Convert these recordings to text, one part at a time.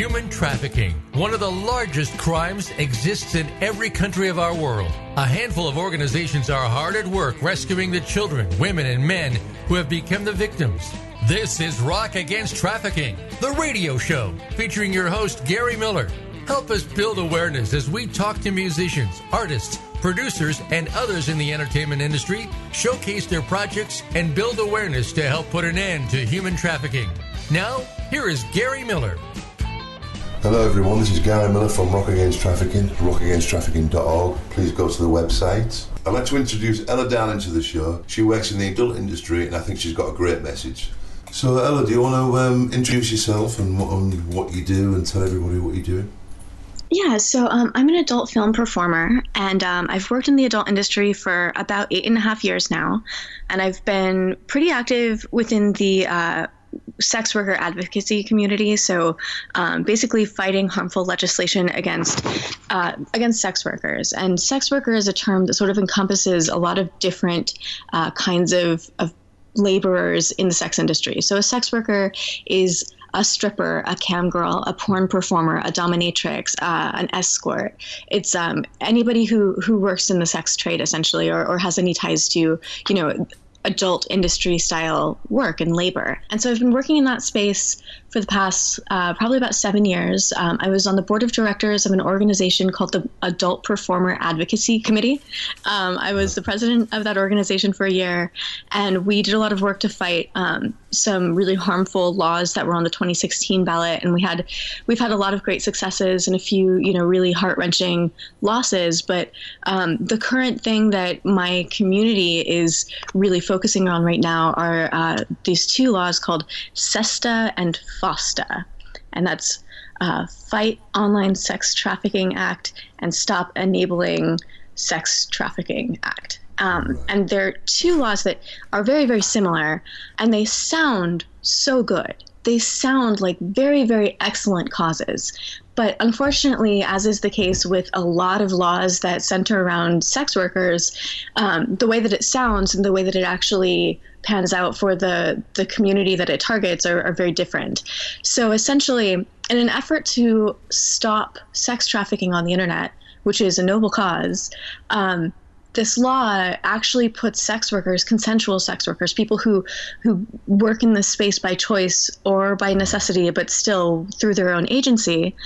Human trafficking, one of the largest crimes, exists in every country of our world. A handful of organizations are hard at work rescuing the children, women, and men who have become the victims. This is Rock Against Trafficking, the radio show featuring your host, Gary Miller. Help us build awareness as we talk to musicians, artists, producers, and others in the entertainment industry, showcase their projects, and build awareness to help put an end to human trafficking. Now, here is Gary Miller. Hello everyone, this is Gary Miller from Rock Against Trafficking, rockagainsttrafficking.org. Please go to the website. I'd like to introduce Ela Darling to the show. She works in the adult industry and I think she's got a great message. So Ella, do you want to um, introduce yourself and what, what you do and tell everybody what you do? Yeah, so um, I'm an adult film performer, and um, I've worked in the adult industry for about eight and a half years now. And I've been pretty active within the uh, sex worker advocacy community. So um, basically, fighting harmful legislation against uh, against sex workers. And sex worker is a term that sort of encompasses a lot of different uh, kinds of, of laborers in the sex industry. So a sex worker is a stripper, a cam girl, a porn performer, a dominatrix, uh, an escort. It's um, anybody who who works in the sex trade essentially, or, or has any ties to you know adult industry style work and labor. And so I've been working in that space for the past uh, probably about seven years. Um, I was on the board of directors of an organization called the Adult Performer Advocacy Committee. Um, I was the president of that organization for a year, and we did a lot of work to fight um, some really harmful laws that were on the 2016 ballot. And we had we've had a lot of great successes and a few you know really heart wrenching losses. But um, the current thing that my community is really focusing on right now are uh, these two laws called SESTA and FOSTA, and that's uh, Fight Online Sex Trafficking Act and Stop Enabling Sex Trafficking Act. Um, and they're two laws that are very, very similar, and they sound so good. They sound like very, very excellent causes. But unfortunately, as is the case with a lot of laws that center around sex workers, um, the way that it sounds and the way that it actually pans out for the, the community that it targets are, are very different. So essentially, in an effort to stop sex trafficking on the internet, which is a noble cause, um, this law actually puts sex workers, consensual sex workers, people who who work in this space by choice or by necessity, but still through their own agency,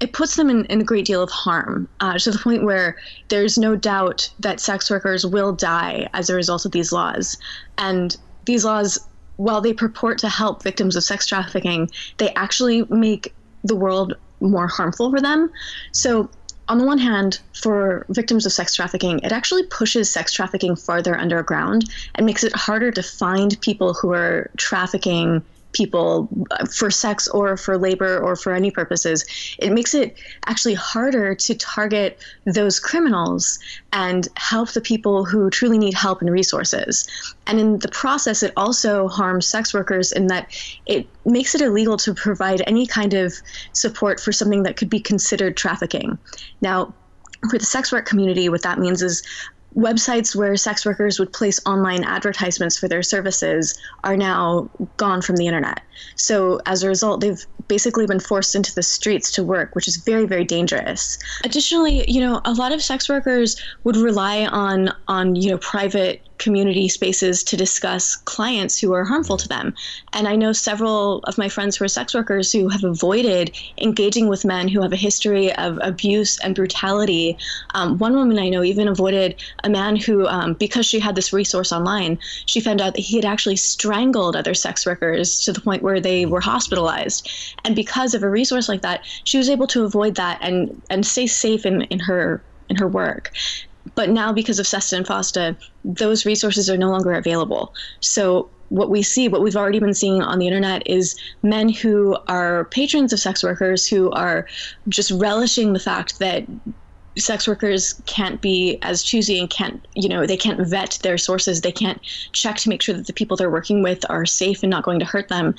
it puts them in, in a great deal of harm uh, to the point where there's no doubt that sex workers will die as a result of these laws. And these laws, while they purport to help victims of sex trafficking, they actually make the world more harmful for them. So on the one hand, for victims of sex trafficking, it actually pushes sex trafficking farther underground and makes it harder to find people who are trafficking people for sex or for labor or for any purposes, it makes it actually harder to target those criminals and help the people who truly need help and resources. And in the process, it also harms sex workers in that it makes it illegal to provide any kind of support for something that could be considered trafficking. Now, for the sex work community, what that means is websites where sex workers would place online advertisements for their services are now gone from the internet. So as a result, they've basically been forced into the streets to work, which is very, very dangerous. Additionally, you know, a lot of sex workers would rely on on you know private community spaces to discuss clients who are harmful to them. And I know several of my friends who are sex workers who have avoided engaging with men who have a history of abuse and brutality. Um, one woman I know even avoided a man who, um, because she had this resource online, she found out that he had actually strangled other sex workers to the point where they were hospitalized. And because of a resource like that, she was able to avoid that and, and stay safe in, in her in her work but now because of SESTA and FOSTA, those resources are no longer available. So what we see, what we've already been seeing on the internet, is men who are patrons of sex workers who are just relishing the fact that sex workers can't be as choosy and can't you know they can't vet their sources they can't check to make sure that the people they're working with are safe and not going to hurt them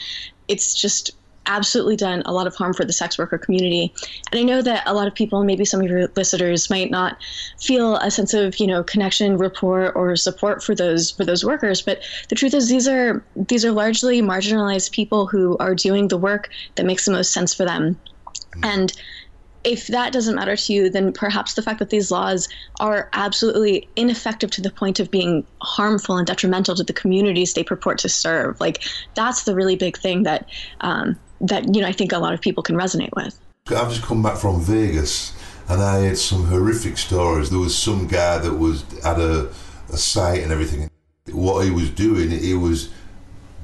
it's just absolutely done a lot of harm for the sex worker community. And i know that a lot of people maybe some of your listeners might not feel a sense of you know connection rapport or support for those for those workers. But the truth is these are these are largely marginalized people who are doing the work that makes the most sense for them. And if that doesn't matter to you, then perhaps the fact that these laws are absolutely ineffective to the point of being harmful and detrimental to the communities they purport to serve, like that's the really big thing that um, that you know I think a lot of people can resonate with. I've just come back from Vegas, and I had some horrific stories. There was some guy that was at a, a site and everything. What he was doing, he was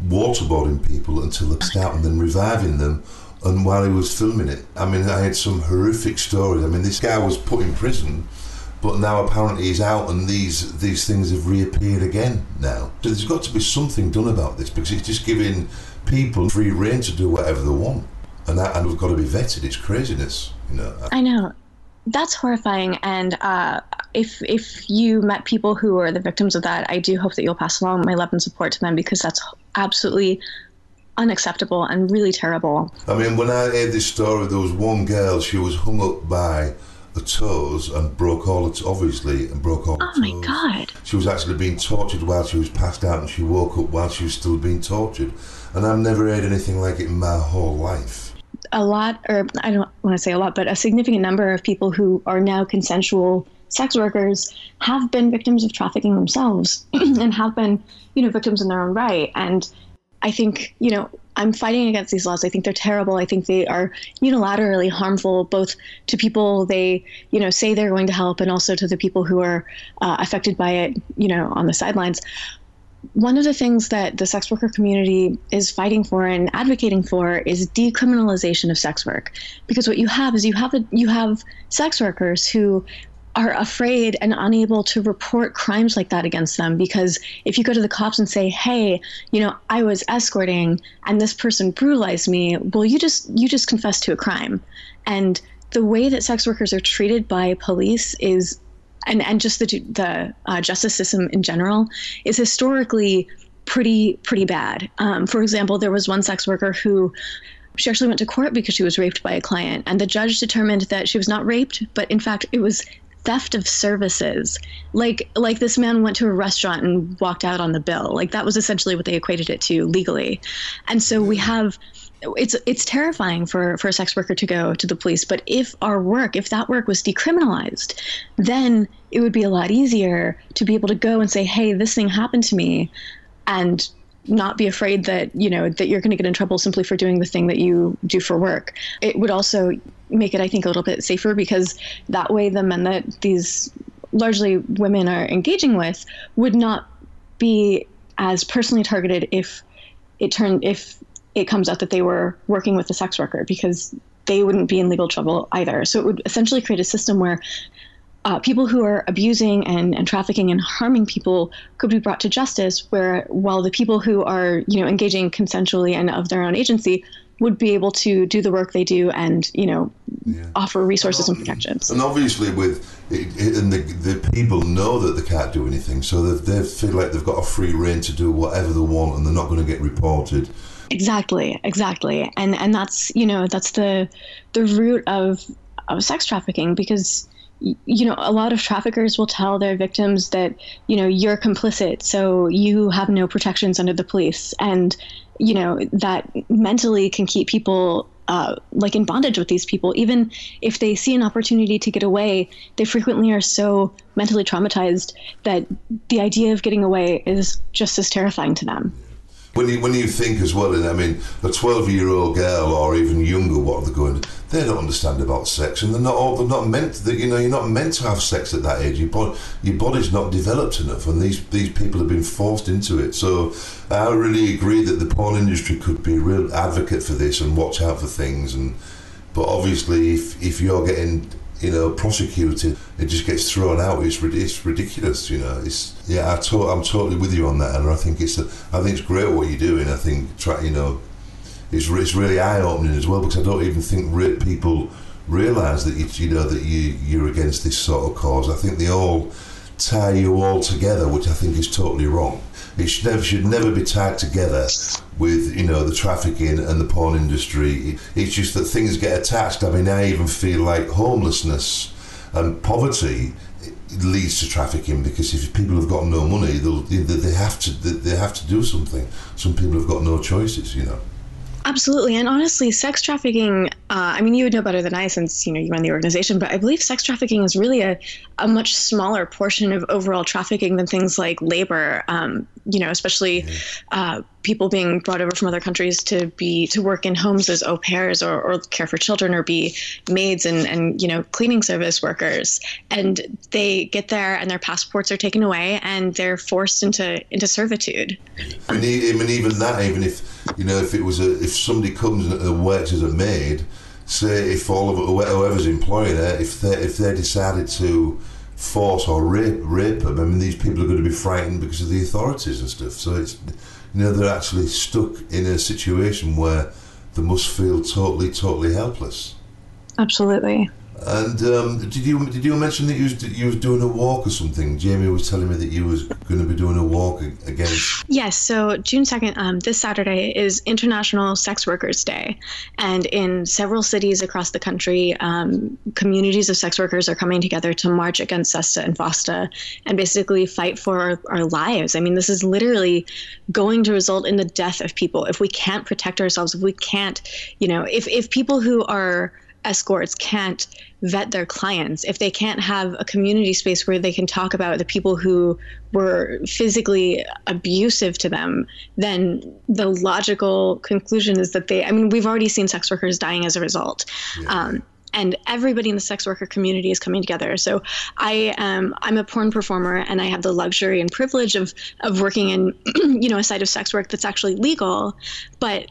waterboarding people until they passed out and then reviving them and while he was filming it. I mean, I had some horrific stories. I mean, this guy was put in prison, but now apparently he's out, and these these things have reappeared again now. So there's got to be something done about this because it's just giving people free reign to do whatever they want, and that and we've got to be vetted. It's craziness, you know. I know. That's horrifying, and uh, if if you met people who are the victims of that, I do hope that you'll pass along my love and support to them because that's absolutely unacceptable and really terrible. I mean, when I heard this story, there was one girl, she was hung up by the toes and broke all it obviously and broke all oh my god she was actually being tortured while she was passed out and she woke up while she was still being tortured and i've never heard anything like it in my whole life a lot or i don't want to say a lot but a significant number of people who are now consensual sex workers have been victims of trafficking themselves and have been you know victims in their own right and I think, you know, I'm fighting against these laws. I think they're terrible. I think they are unilaterally harmful, both to people they, you know, say they're going to help, and also to the people who are uh, affected by it, you know, on the sidelines. One of the things that the sex worker community is fighting for and advocating for is decriminalization of sex work, because what you have is you have a, you have sex workers who are afraid and unable to report crimes like that against them. Because if you go to the cops and say hey you know i was escorting and this person brutalized me well you just you just confessed to a crime. And the way that sex workers are treated by police is and and just the the uh, justice system in general is historically pretty pretty bad um, for example there was one sex worker who she actually went to court because she was raped by a client and the judge determined that she was not raped but in fact it was theft of services. Like like this man went to a restaurant and walked out on the bill. Like that was essentially what they equated it to legally. And so we have it's it's terrifying for for a sex worker to go to the police. But if our work if that work was decriminalized then it would be a lot easier to be able to go and say hey this thing happened to me and not be afraid that you know that you're going to get in trouble simply for doing the thing that you do for work. It would also make it, I think, a little bit safer because that way the men that these largely women are engaging with would not be as personally targeted if it turned if it comes out that they were working with a sex worker because they wouldn't be in legal trouble either. So it would essentially create a system where uh, people who are abusing and, and trafficking and harming people could be brought to justice, where while the people who are you know engaging consensually and of their own agency would be able to do the work they do and you know yeah. offer resources and, and, protections. And obviously, with and the the people know that they can't do anything, so they, they feel like they've got a free reign to do whatever they want, and they're not going to get reported. Exactly, exactly, and and that's you know that's the the root of of sex trafficking because you know, a lot of traffickers will tell their victims that, you know, you're complicit, so you have no protections under the police. And you know that mentally can keep people uh, like in bondage with these people. Even if they see an opportunity to get away they frequently are so mentally traumatized that the idea of getting away is just as terrifying to them when you when you think as well, and I mean, a twelve year old girl or even younger, what they're going, they don't understand about sex, and they're not all they're not meant that you know you're not meant to have sex at that age. Your body, your body's not developed enough, and these these people have been forced into it. So I really agree that the porn industry could be a real advocate for this and watch out for things. And but obviously, if if you're getting you know, prosecuted, it just gets thrown out. It's, it's ridiculous, you know. It's yeah, I to, I'm totally with you on that, and I think it's a, I think it's great what you're doing. I think try, you know, it's it's really eye opening as well because I don't even think re- people realise that you you know that you you're against this sort of cause. I think they all tie you all together, which I think is totally wrong. It should never, should never be tied together with you know the trafficking and the porn industry. It's just that things get attached. I mean, I even feel like homelessness and poverty leads to trafficking because if people have got no money, they'll, they have to they have to do something. Some people have got no choices, you know. Absolutely, and honestly, sex trafficking uh, I mean, you would know better than I since you know you run the organization, but I believe sex trafficking is really a, a much smaller portion of overall trafficking than things like labor. Um, you know, especially uh, people being brought over from other countries to be to work in homes as au pairs or, or care for children or be maids and and you know cleaning service workers, and they get there and their passports are taken away and they're forced into into servitude. I mean, even that, even if you know, if it was a if somebody comes and works as a maid say if all of whoever's employing her, if they if they decided to force or rape rape them, I mean these people are going to be frightened because of the authorities and stuff. So it's you know they're actually stuck in a situation where they must feel totally totally helpless. Absolutely. And um, did you did you mention that you was, you was doing a walk or something? Jamie was telling me that you was going to be doing a walk again. Yes. So June second, um, this Saturday is International Sex Workers Day, and in several cities across the country, um, communities of sex workers are coming together to march against SESTA and FOSTA, and basically fight for our, our lives. I mean, this is literally going to result in the death of people if we can't protect ourselves. If we can't, you know, if if people who are escorts can't vet their clients, if they can't have a community space where they can talk about the people who were physically abusive to them, then the logical conclusion is that they, I mean, we've already seen sex workers dying as a result. Yeah. Um, and everybody in the sex worker community is coming together. So I am I'm a porn performer and I have the luxury and privilege of of working in you know a site of sex work that's actually legal, but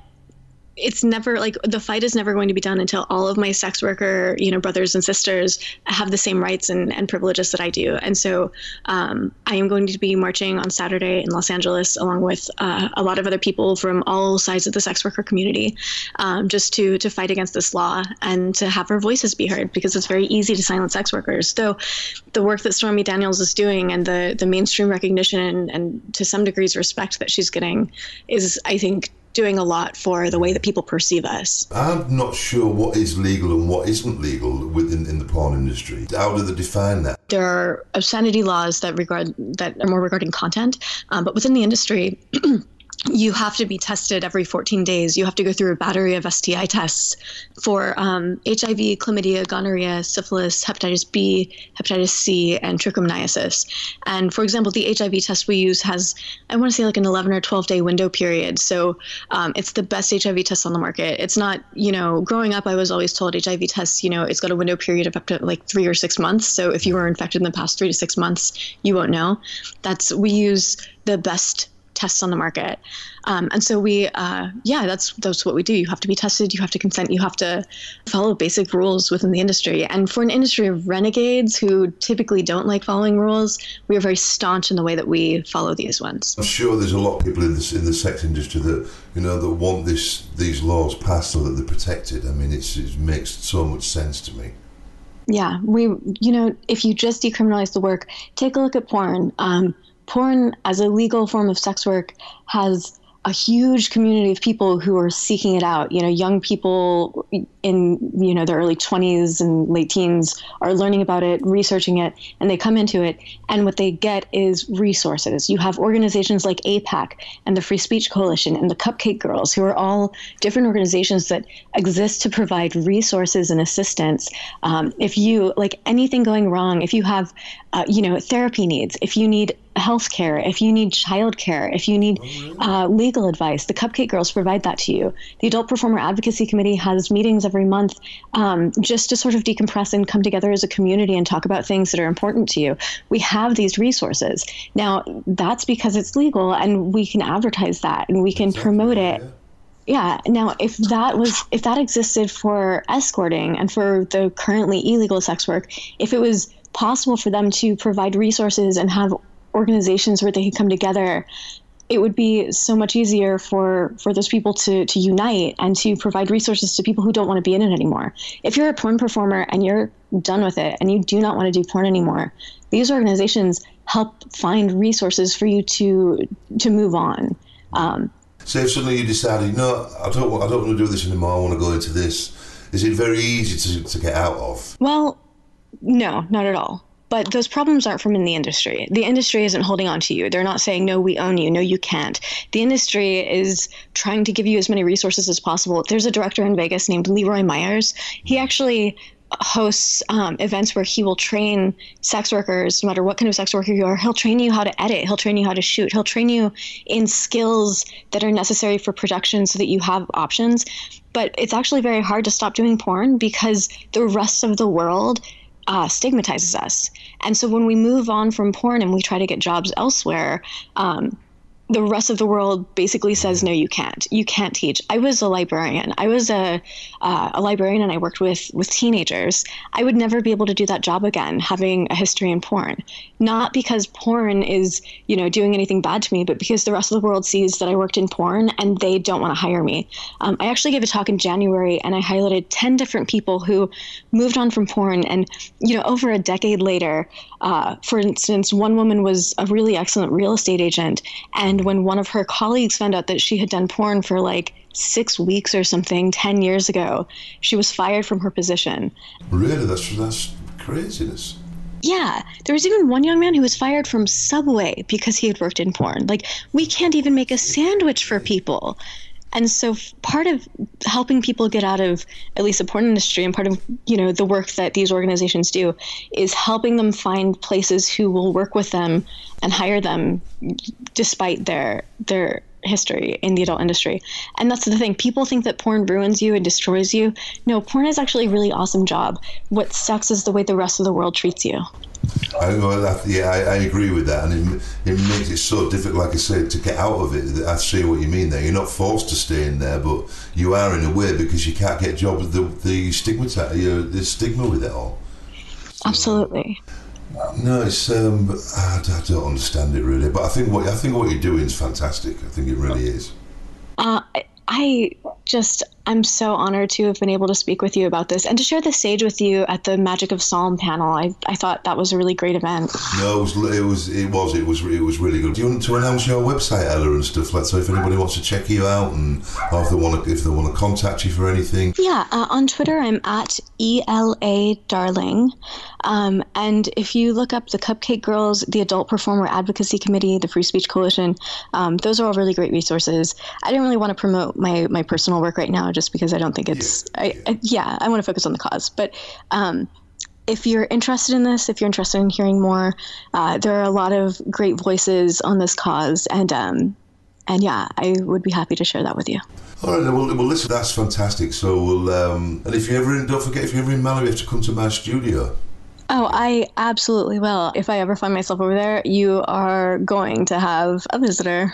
it's never like the fight is never going to be done until all of my sex worker you know brothers and sisters have the same rights and, and privileges that i do. And so um, i am going to be marching on saturday in los angeles along with uh, a lot of other people from all sides of the sex worker community um, just to to fight against this law and to have our voices be heard because it's very easy to silence sex workers. So the work that stormy daniels is doing and the the mainstream recognition and, and to some degrees respect that she's getting is i think doing a lot for the way that people perceive us. I'm not sure what is legal and what isn't legal within in the porn industry. How do they define that? There are obscenity laws that regard that are more regarding content, um, but within the industry. you have to be tested every 14 days. You have to go through a battery of STI tests for um, HIV, chlamydia, gonorrhea, syphilis, hepatitis B, hepatitis C, and trichomoniasis. And for example, the HIV test we use has, I want to say, like an 11 or 12 day window period. So um, it's the best HIV test on the market. It's not, you know, growing up, I was always told HIV tests, you know, it's got a window period of up to like three or six months. So if you were infected in the past three to six months, you won't know. That's, we use the best tests on the market. Um, and so we, uh, yeah, that's that's what we do. You have to be tested. You have to consent. You have to follow basic rules within the industry. And for an industry of renegades who typically don't like following rules, we are very staunch in the way that we follow these ones. I'm sure there's a lot of people in this in the sex industry that you know that want this these laws passed so that they're protected. I mean, it makes so much sense to me. Yeah, we, you know, if you just decriminalize the work, take a look at porn. Um, porn as a legal form of sex work has a huge community of people who are seeking it out. You know, young people in you know their early 20s and late teens are learning about it, researching it, and they come into it, and what they get is resources. You have organizations like APAC and the Free Speech Coalition and the Cupcake Girls, who are all different organizations that exist to provide resources and assistance. Um, if you like anything going wrong, if you have uh, you know therapy needs, if you need health care, if you need child care, if you need uh, legal advice, the Cupcake Girls provide that to you. The Adult Performer Advocacy Committee has meetings every month um, just to sort of decompress and come together as a community and talk about things that are important to you. We have these resources. Now, that's because it's legal and we can advertise that and we can exactly, promote it. Yeah. yeah. Now, if that was if that existed for escorting and for the currently illegal sex work, if it was possible for them to provide resources and have organizations where they could come together it would be so much easier for for those people to to unite and to provide resources to people who don't want to be in it anymore. If you're a porn performer and you're done with it and you do not want to do porn anymore, these organizations help find resources for you to to move on. Um, so if suddenly you decided, no, I don't want, I don't want to do this anymore. I want to go into this. Is it very easy to to get out of? Well, no, not at all. But those problems aren't from in the industry. The industry isn't holding on to you. They're not saying, no, we own you. No, you can't. The industry is trying to give you as many resources as possible. There's a director in Vegas named Leroy Myers. He actually hosts um, events where he will train sex workers, no matter what kind of sex worker you are. He'll train you how to edit. He'll train you how to shoot. He'll train you in skills that are necessary for production so that you have options. But it's actually very hard to stop doing porn because the rest of the world uh, stigmatizes us. And so when we move on from porn and we try to get jobs elsewhere, um, the rest of the world basically says no you can't. You can't teach. I was a librarian. I was a, uh, a librarian and i worked with with teenagers. I would never be able to do that job again having a history in porn. Not because porn is you know doing anything bad to me but because the rest of the world sees that i worked in porn and they don't want to hire me. Um, i actually gave a talk in january and i highlighted 10 different people who moved on from porn and you know over a decade later uh, for instance one woman was a really excellent real estate agent and when one of her colleagues found out that she had done porn for like six weeks or something 10 years ago, she was fired from her position. Really? That's, that's craziness. Yeah, there was even one young man who was fired from Subway because he had worked in porn. Like, we can't even make a sandwich for people. And so part of helping people get out of at least the porn industry and part of, you know, the work that these organizations do is helping them find places who will work with them and hire them despite their their history in the adult industry. And that's the thing. People think that porn ruins you and destroys you. No, porn is actually a really awesome job. What sucks is the way the rest of the world treats you. I, well, yeah, I, I, agree with that, and it, it makes it so difficult, like I said, to get out of it. I see what you mean there. You're not forced to stay in there, but you are in a way because you can't get jobs. The, the stigma, you know, the stigma with it all. So, Absolutely. No, it's um, I, I, don't understand it really, but I think what I think what you're doing is fantastic. I think it really is. Uh, I just I'm so honored to have been able to speak with you about this and to share the stage with you at the Magic of Psalm panel. I, I thought that was a really great event. No, it was it was it was it was it was really good. Do you want to announce your website, Ela, and stuff like so? If anybody wants to check you out and or if they want to if they want to contact you for anything. Yeah, uh, on Twitter I'm at ela darling, um, and if you look up the Cupcake Girls, the Adult Performer Advocacy Committee, the Free Speech Coalition, um, those are all really great resources. I didn't really want to promote my my personal work right now, just because I don't think it's. Yeah, I, I, yeah, I want to focus on the cause, but. Um, if you're interested in this, if you're interested in hearing more, uh, there are a lot of great voices on this cause, and um, and yeah, I would be happy to share that with you. All right, well, well listen, that's fantastic. So we'll, um, and if you ever in, don't forget, if you're ever in Malawi, you have to come to my studio. Oh, I absolutely will. If I ever find myself over there, you are going to have a visitor.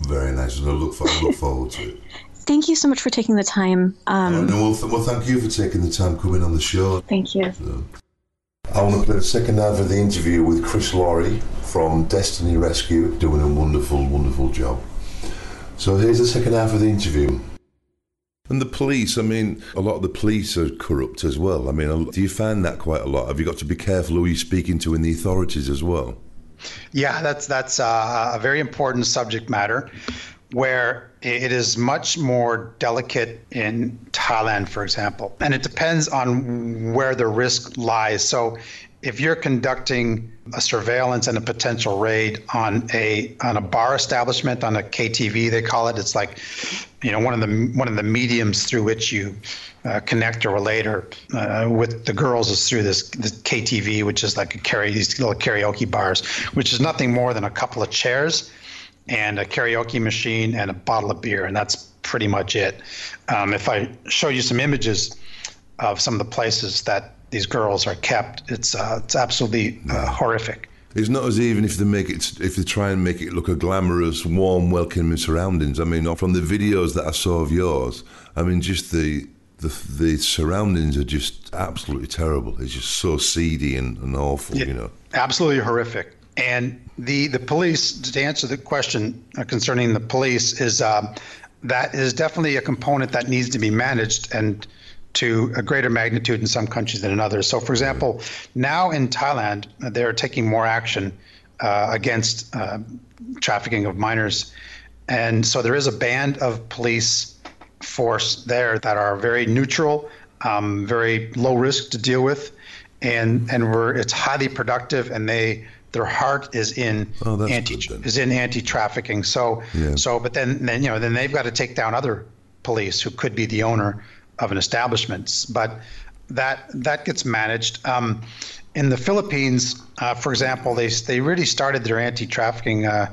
Very nice. I look, for, I look forward to it. Thank you so much for taking the time. Um, right, no, well, th- well, thank you for taking the time coming on the show. Thank you. So, I want to play the second half of the interview with Chris Lori from Destiny Rescue, doing a wonderful, wonderful job. So here's the second half of the interview. And the police, I mean, a lot of the police are corrupt as well. I mean, do you find that quite a lot? Have you got to be careful who you're speaking to in the authorities as well? Yeah, that's that's uh, a very important subject matter, where it is much more delicate in Thailand, for example, and it depends on where the risk lies. So, if you're conducting a surveillance and a potential raid on a on a bar establishment on a KTV they call it it's like you know one of the one of the mediums through which you uh, connect or relate or uh, with the girls is through this, this KTV which is like a carry these little karaoke bars which is nothing more than a couple of chairs and a karaoke machine and a bottle of beer and that's pretty much it um, if I show you some images of some of the places that these girls are kept. It's uh, it's absolutely uh, horrific. It's not as even if they make it if they try and make it look a glamorous, warm, welcoming surroundings. I mean, from the videos that I saw of yours, I mean, just the the, the surroundings are just absolutely terrible. It's just so seedy and, and awful, yeah, you know. Absolutely horrific. And the the police, to answer the question uh, concerning the police, is um, that is definitely a component that needs to be managed and to a greater magnitude in some countries than in others. So, for example, now in Thailand, they're taking more action uh, against uh, trafficking of minors. And so there is a band of police force there that are very neutral, um, very low risk to deal with. and and we're it's highly productive, and they their heart is in Oh, anti is in anti trafficking. So Yeah. so, but then then you know then they've got to take down other police who could be the owner of an establishment. But that that gets managed. Um, in the Philippines, uh, for example, they they really started their anti-trafficking, uh,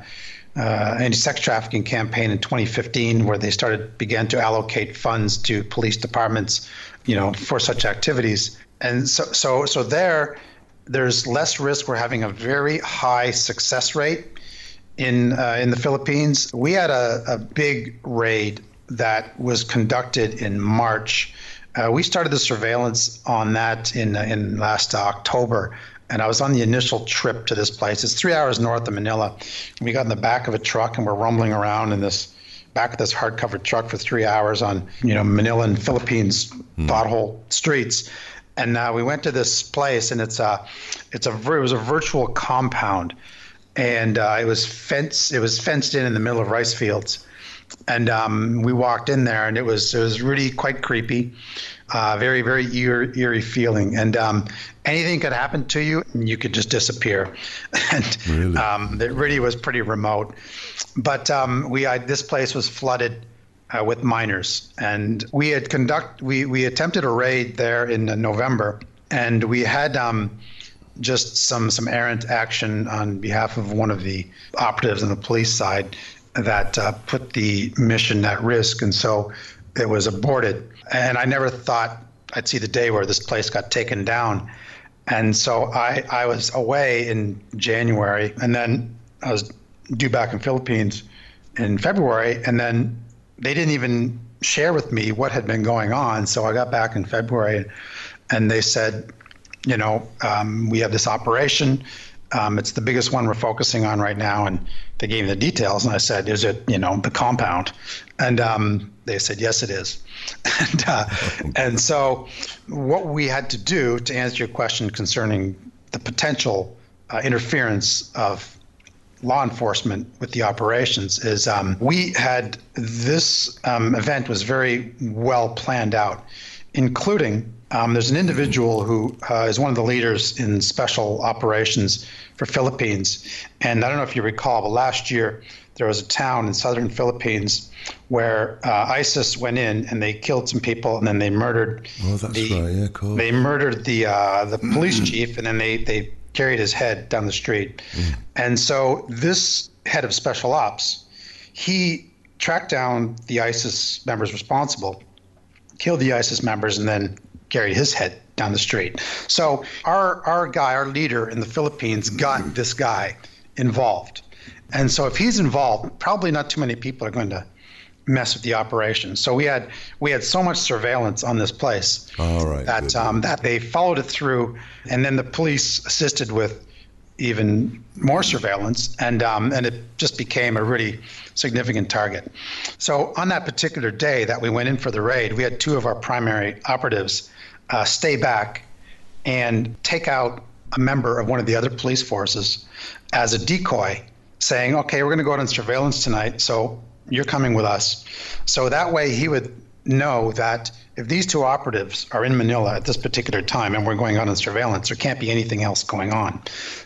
uh, anti-sex trafficking campaign in 2015, where they started began to allocate funds to police departments, you know, for such activities. And so so so there, there's less risk. We're having a very high success rate in uh, in the Philippines. We had a, a big raid that was conducted in March. Uh, we started the surveillance on that in uh, in last October, and I was on the initial trip to this place. It's three hours north of Manila. We got in the back of a truck and we're rumbling around in this back of this hard-covered truck for three hours on you know Manilan Philippines pothole streets. And uh, we went to this place, and it's a, it's a, it was a virtual compound, and uh, it was fenced, it was fenced in in the middle of rice fields, and um, we walked in there, and it was, it was really quite creepy, uh, very, very eerie, eerie feeling, and um, anything could happen to you, and you could just disappear, and Really? um, it really was pretty remote, but um, we, I, this place was flooded uh, with minors, and we had conduct we we attempted a raid there in November, and we had um, just some some errant action on behalf of one of the operatives on the police side that uh, put the mission at risk, and so it was aborted. And I never thought I'd see the day where this place got taken down. And so I, I was away in January, and then I was due back in Philippines in February, and then they didn't even share with me what had been going on. So I got back in February, and they said, you know, um, we have this operation. Um, it's the biggest one we're focusing on right now, and they gave me the details. And I said, "Is it, you know, the compound?" And um, they said, "Yes, it is." and uh, and so, what we had to do to answer your question concerning the potential uh, interference of law enforcement with the operations is um, we had this um, event was very well planned out, including um, there's an individual who uh, is one of the leaders in special operations for Philippines, and I don't know if you recall, but last year there was a town in southern Philippines where uh, ISIS went in and they killed some people and then they murdered Oh, that's the right, yeah, cool. they murdered the uh, the police chief and then they they carried his head down the street. Mm. And so this head of special ops, he tracked down the ISIS members responsible, killed the ISIS members, and then carried his head down the street. So our our guy, our leader in the Philippines, got this guy involved. And so if he's involved, probably not too many people are going to mess with the operation. So we had we had so much surveillance on this place All right, that um, that they followed it through, and then the police assisted with even more surveillance, and um, and it just became a really significant target. So on that particular day that we went in for the raid, we had two of our primary operatives uh, stay back and take out a member of one of the other police forces as a decoy, saying, "Okay, we're going to go out on surveillance tonight, so you're coming with us." So that way, he would know that if these two operatives are in Manila at this particular time and we're going on on surveillance, there can't be anything else going on.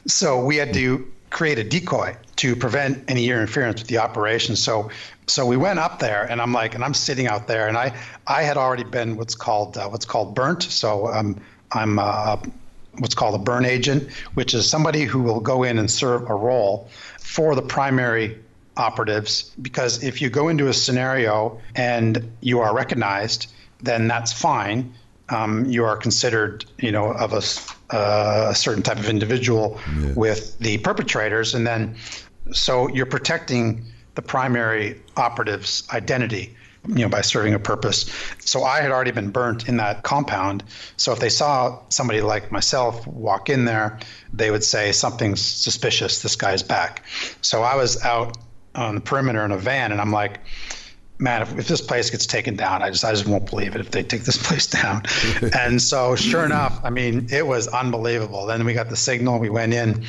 So we had to create a decoy to prevent any interference with the operation. So so we went up there and I'm like and I'm sitting out there and I I had already been what's called uh, what's called burnt. So um, I'm uh, what's called a burn agent, which is somebody who will go in and serve a role for the primary operatives because if you go into a scenario and you are recognized, then that's fine. Um, you are considered, you know, of a, uh, a certain type of individual with the perpetrators, and then so you're protecting the primary operative's identity, you know, by serving a purpose. So I had already been burnt in that compound. So if they saw somebody like myself walk in there, they would say something's suspicious. This guy's back. So I was out on the perimeter in a van, and I'm like, man, if, if this place gets taken down, I just I just won't believe it if they take this place down. and so sure enough, I mean, it was unbelievable. Then we got the signal, we went in,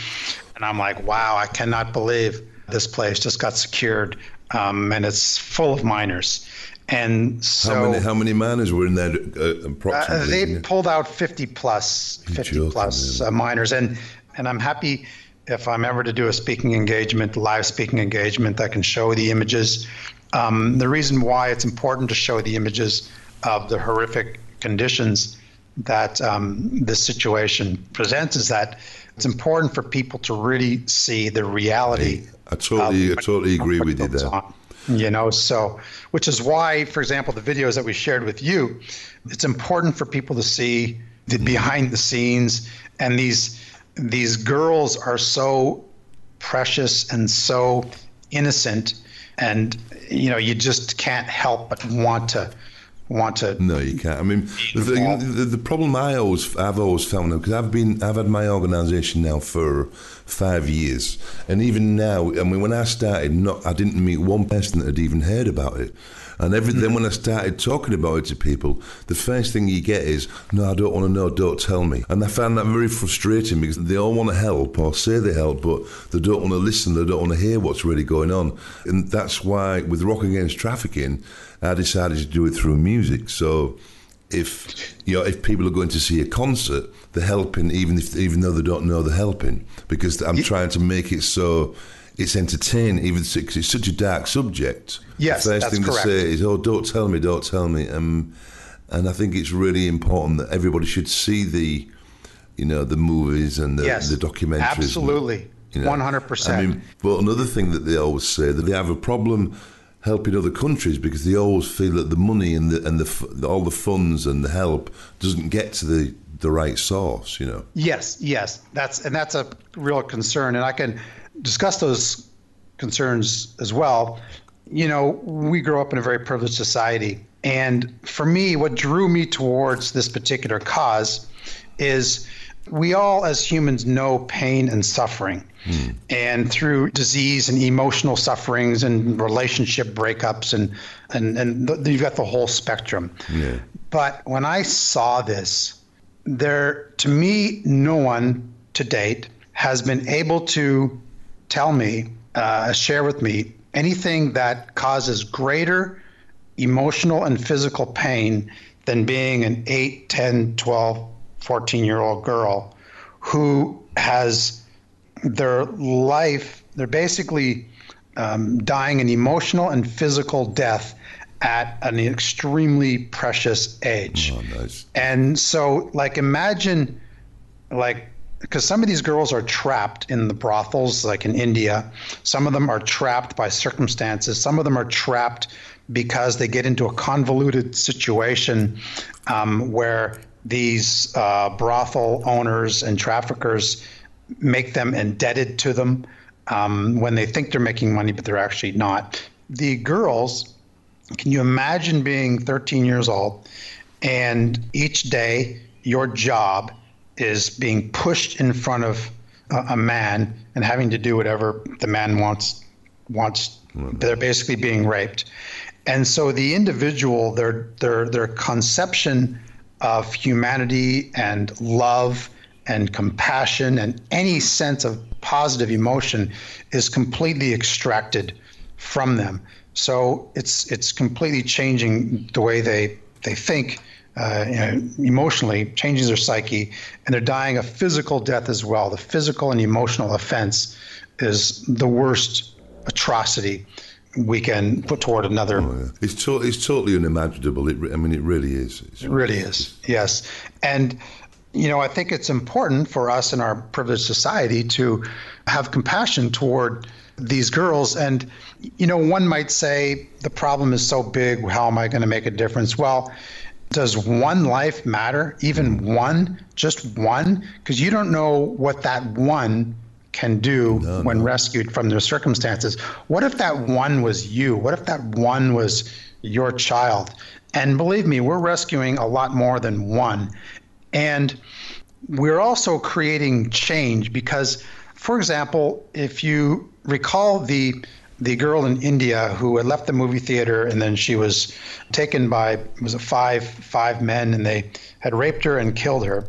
and I'm like, wow, I cannot believe this place just got secured um, and it's full of minors. And so, how many, how many minors were in that uh, approximately? Uh, they pulled out 50 plus, 50 joking, plus uh, minors, and and I'm happy if I'm ever to do a speaking engagement, live speaking engagement, I can show the images. Um, the reason why it's important to show the images of the horrific conditions that um, this situation presents is that it's important for people to really see the reality. I totally, I totally agree with you there. On, you know, so which is why, for example, the videos that we shared with you, it's important for people to see the behind the scenes and these these girls are so precious and so innocent and you know you just can't help but want to want to no you can't i mean the, the, the, problem i always i've always found because i've been i've had my organization now for five years and even now i mean when i started not i didn't meet one person that had even heard about it and every, then when I started talking about it to people, the first thing you get is, no, I don't want to know, don't tell me. And I found that very frustrating because they all want to help or say they help, but they don't want to listen, they don't want to hear what's really going on. And that's why, with Rock Against Trafficking, I decided to do it through music. So if you know if people are going to see a concert, they're helping even if even though they don't know they're helping because I'm trying to make it so it's entertaining, even because it's such a dark subject. Yes, the first thing correct. to say is, "Oh, don't tell me, don't tell me." Um, and I think it's really important that everybody should see the, you know, the movies and the, yes, the documentaries. Absolutely, one hundred percent. I mean, but another thing that they always say that they have a problem helping other countries because they always feel that the money and the and the all the funds and the help doesn't get to the the right source. You know. Yes, yes, that's and that's a real concern, and I can discuss those concerns as well. You know, we grow up in a very privileged society. And for me, what drew me towards this particular cause is we all, as humans, know pain and suffering. Hmm. And through disease and emotional sufferings and relationship breakups, and, and, and the, you've got the whole spectrum. Yeah. But when I saw this, there, to me, no one to date has been able to tell me, uh, share with me anything that causes greater emotional and physical pain than being an 8, 10, 12, 14 year old girl who has their life, they're basically um, dying an emotional and physical death at an extremely precious age. Oh, nice. And so, like, imagine, like, because some of these girls are trapped in the brothels, like in India. Some of them are trapped by circumstances. Some of them are trapped because they get into a convoluted situation um, where these uh, brothel owners and traffickers make them indebted to them um, when they think they're making money, but they're actually not. The girls, can you imagine being 13 years old and each day your job is being pushed in front of a, a man and having to do whatever the man wants wants they're basically being raped and so the individual their their their conception of humanity and love and compassion and any sense of positive emotion is completely extracted from them so it's it's completely changing the way they they think uh, you know, emotionally, changing their psyche, and they're dying a physical death as well. The physical and emotional offense is the worst atrocity we can put toward another. Oh, yeah. It's, to- it's totally unimaginable. It, I mean, it really is. It's, it really is, yes. And, you know, I think it's important for us in our privileged society to have compassion toward these girls. And, you know, one might say the problem is so big, how am I going to make a difference? Well, does one life matter? Even one? Just one? Because you don't know what that one can do no, when no. rescued from their circumstances. What if that one was you? What if that one was your child? And believe me, we're rescuing a lot more than one. And we're also creating change because, for example, if you recall the the girl in India who had left the movie theater and then she was taken by was five five men and they had raped her and killed her,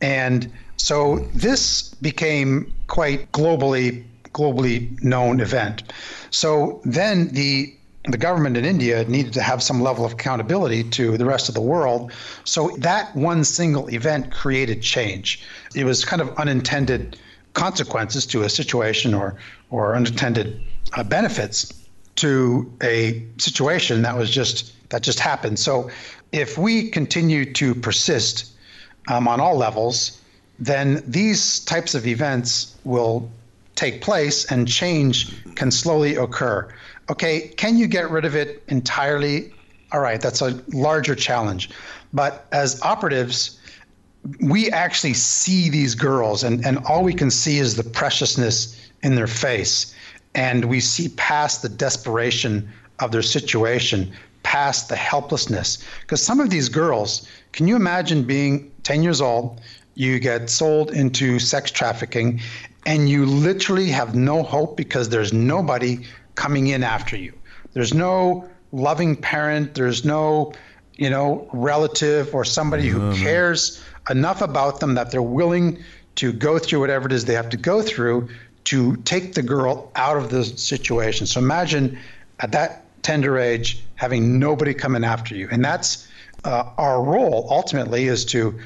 and so this became quite globally globally known event. So then the the government in India needed to have some level of accountability to the rest of the world. So that one single event created change. It was kind of unintended consequences to a situation or or unintended uh, benefits to a situation that was just that just happened. So if we continue to persist um, on all levels, then these types of events will take place and change can slowly occur. Okay, can you get rid of it entirely? All right, that's a larger challenge. But as operatives, we actually see these girls, and, and all we can see is the preciousness in their face. And we see past the desperation of their situation, past the helplessness. Because some of these girls, can you imagine being 10 years old? You get sold into sex trafficking, and you literally have no hope because there's nobody coming in after you. There's no loving parent, there's no, you know, relative or somebody who mm-hmm. cares enough about them that they're willing to go through whatever it is they have to go through to take the girl out of the situation. So imagine at that tender age having nobody coming after you. And that's uh, our role ultimately is to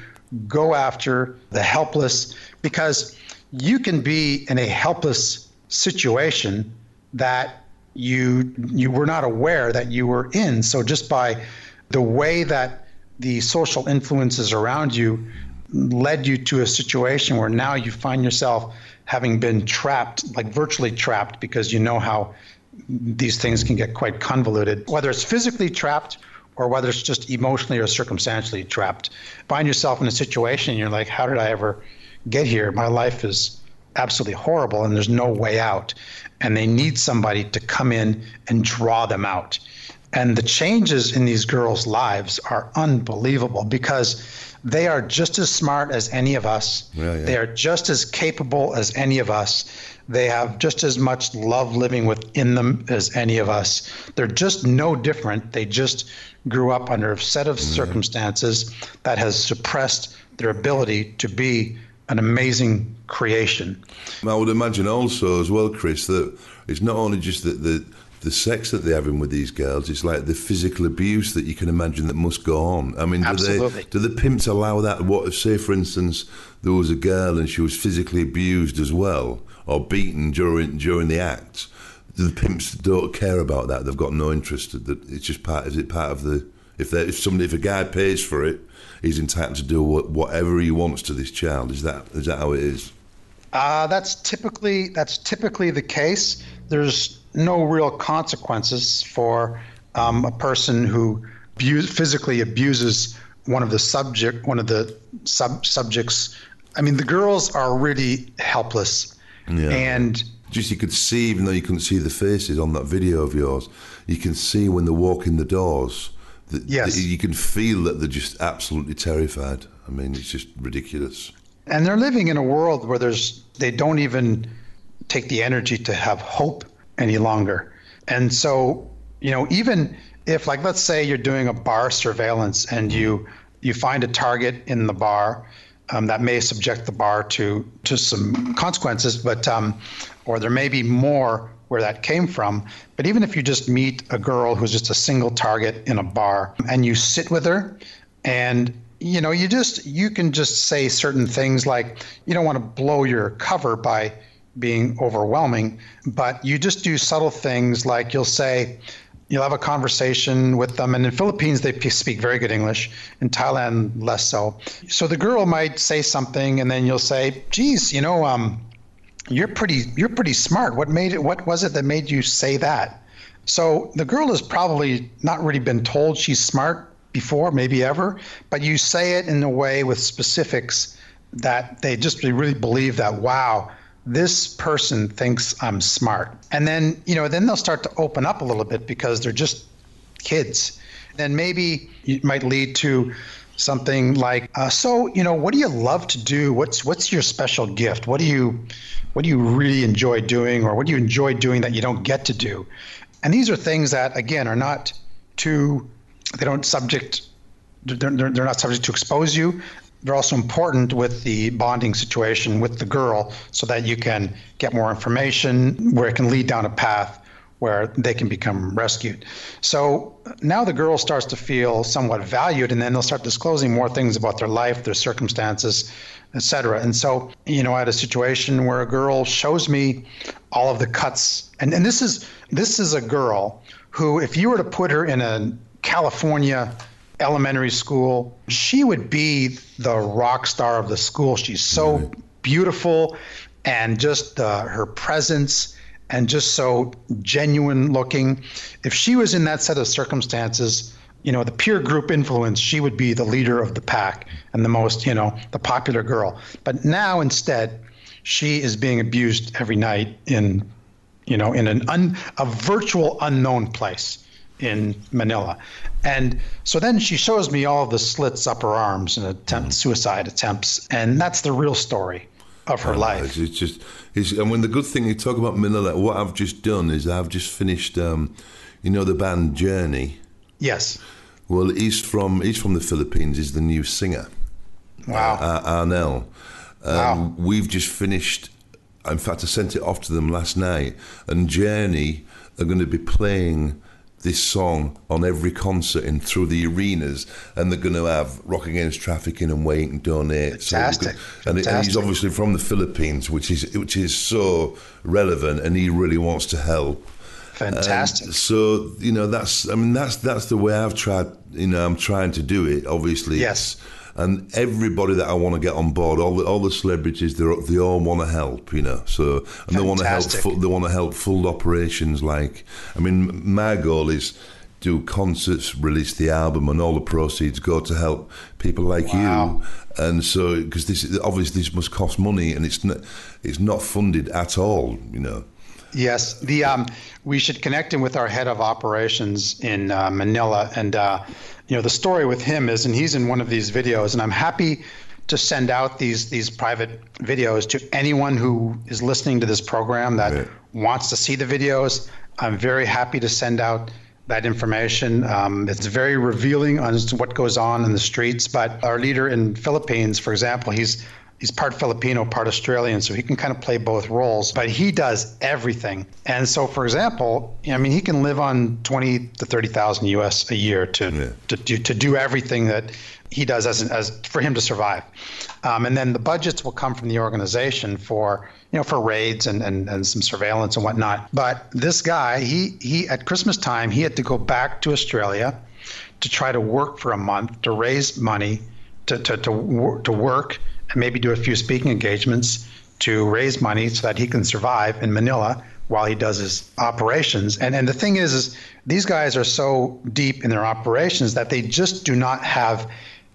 go after the helpless because you can be in a helpless situation that you you were not aware that you were in. So just by the way that the social influences around you led you to a situation where now you find yourself having been trapped, like virtually trapped, because you know how these things can get quite convoluted, whether it's physically trapped or whether it's just emotionally or circumstantially trapped. Find yourself in a situation, and you're like, how did I ever get here? My life is absolutely horrible and there's no way out. And they need somebody to come in and draw them out. And the changes in these girls' lives are unbelievable because they are just as smart as any of us. Yeah, yeah. They are just as capable as any of us. They have just as much love living within them as any of us. They're just no different. They just grew up under a set of mm-hmm. circumstances that has suppressed their ability to be an amazing creation. I would imagine also as well, Chris, that it's not only just that the the sex that they're having with these girls, it's like the physical abuse that you can imagine that must go on. I mean, do Absolutely. they do the pimps allow that? What say, for instance, there was a girl and she was physically abused as well or beaten during during the act. The pimps don't care about that. They've got no interest. That it's just part. Is it part of the? If if somebody if a guy pays for it, he's entitled to do whatever he wants to this child. Is that is that how it is? Uh, that's typically that's typically the case. There's no real consequences for um, a person who abuse, physically abuses one of the subject one of the sub subjects. I mean, the girls are really helpless, yeah. and just you could see, even though you couldn't see the faces on that video of yours, you can see when they walk in the doors. That, yes, that you can feel that they're just absolutely terrified. I mean, it's just ridiculous. And they're living in a world where there's they don't even take the energy to have hope any longer. And so, you know, even if like let's say you're doing a bar surveillance and you you find a target in the bar um, that may subject the bar to to some consequences, but um, or there may be more where that came from. But even if you just meet a girl who's just a single target in a bar and you sit with her and you know you just you can just say certain things like you don't want to blow your cover by being overwhelming, but you just do subtle things like you'll say, you'll have a conversation with them. And in Philippines, they speak very good English. In Thailand, less so. So the girl might say something, and then you'll say, "Geez, you know, um, you're pretty, you're pretty smart. What made it? What was it that made you say that?" So the girl has probably not really been told she's smart before, maybe ever, but you say it in a way with specifics that they just really believe that, wow, this person thinks I'm smart. And then, you know, then they'll start to open up a little bit because they're just kids. Then maybe it might lead to something like, uh, so, you know, what do you love to do? What's what's your special gift? What do you what do you really enjoy doing or what do you enjoy doing that you don't get to do? And these are things that again are not too they don't subject they're, they're, they're not subject to expose you they're also important with the bonding situation with the girl so that you can get more information where it can lead down a path where they can become rescued. So now the girl starts to feel somewhat valued, and then they'll start disclosing more things about their life, their circumstances, etc. And so, you know, I had a situation where a girl shows me all of the cuts, and, and this is this is a girl who, if you were to put her in a California elementary school, she would be the rock star of the school. She's so mm-hmm. beautiful, and just uh, her presence and just so genuine looking. If she was in that set of circumstances, you know, the peer group influence, she would be the leader of the pack and the most, you know, the popular girl. But now instead, she is being abused every night in, you know, in an un, a virtual unknown place in Manila. And so then she shows me all the slits up her arms and attempt suicide attempts, and that's the real story of her life. It's just, it's, and when the good thing you talk about Manila, what I've just done is I've just finished, um, you know, the band Journey. Yes. Well, he's from he's from the Philippines. He's the new singer. Wow. Uh, Arnel. Um, wow. We've just finished. In fact, I sent it off to them last night, and Journey are going to be playing this song on every concert and through the arenas, and they're going to have Rock Against Trafficking and Wait and Donate. Fantastic. So and, and, he's obviously from the Philippines, which is which is so relevant, and he really wants to help. Fantastic. So you know that's I mean that's that's the way I've tried. You know I'm trying to do it. Obviously, yes and everybody that I want to get on board, all the all the celebrities, they they all want to help, you know. So and Fantastic. they want to help. They want to help full operations. Like, I mean, my goal is do concerts, release the album, and all the proceeds go to help people like wow. you. And so, because this obviously this must cost money, and it's not it's not funded at all, you know. Yes, the um, we should connect him with our head of operations in uh, Manila, and uh, you know the story with him is, and he's in one of these videos, and I'm happy to send out these these private videos to anyone who is listening to this program that right. wants to see the videos. I'm very happy to send out that information. Um, it's very revealing on what goes on in the streets. But our leader in Philippines, for example, he's he's part Filipino, part Australian, so he can kind of play both roles, but he does everything. And so, for example, I mean, he can live on 20 to 30,000 US a year to, yeah. to, do, to do everything that he does as, as for him to survive. Um, and then the budgets will come from the organization for, you know, for raids and, and, and some surveillance and whatnot. But this guy, he, he, at Christmas time, he had to go back to Australia to try to work for a month to raise money to, to, to, to work and maybe do a few speaking engagements to raise money so that he can survive in Manila while he does his operations. And and the thing is, is these guys are so deep in their operations that they just do not have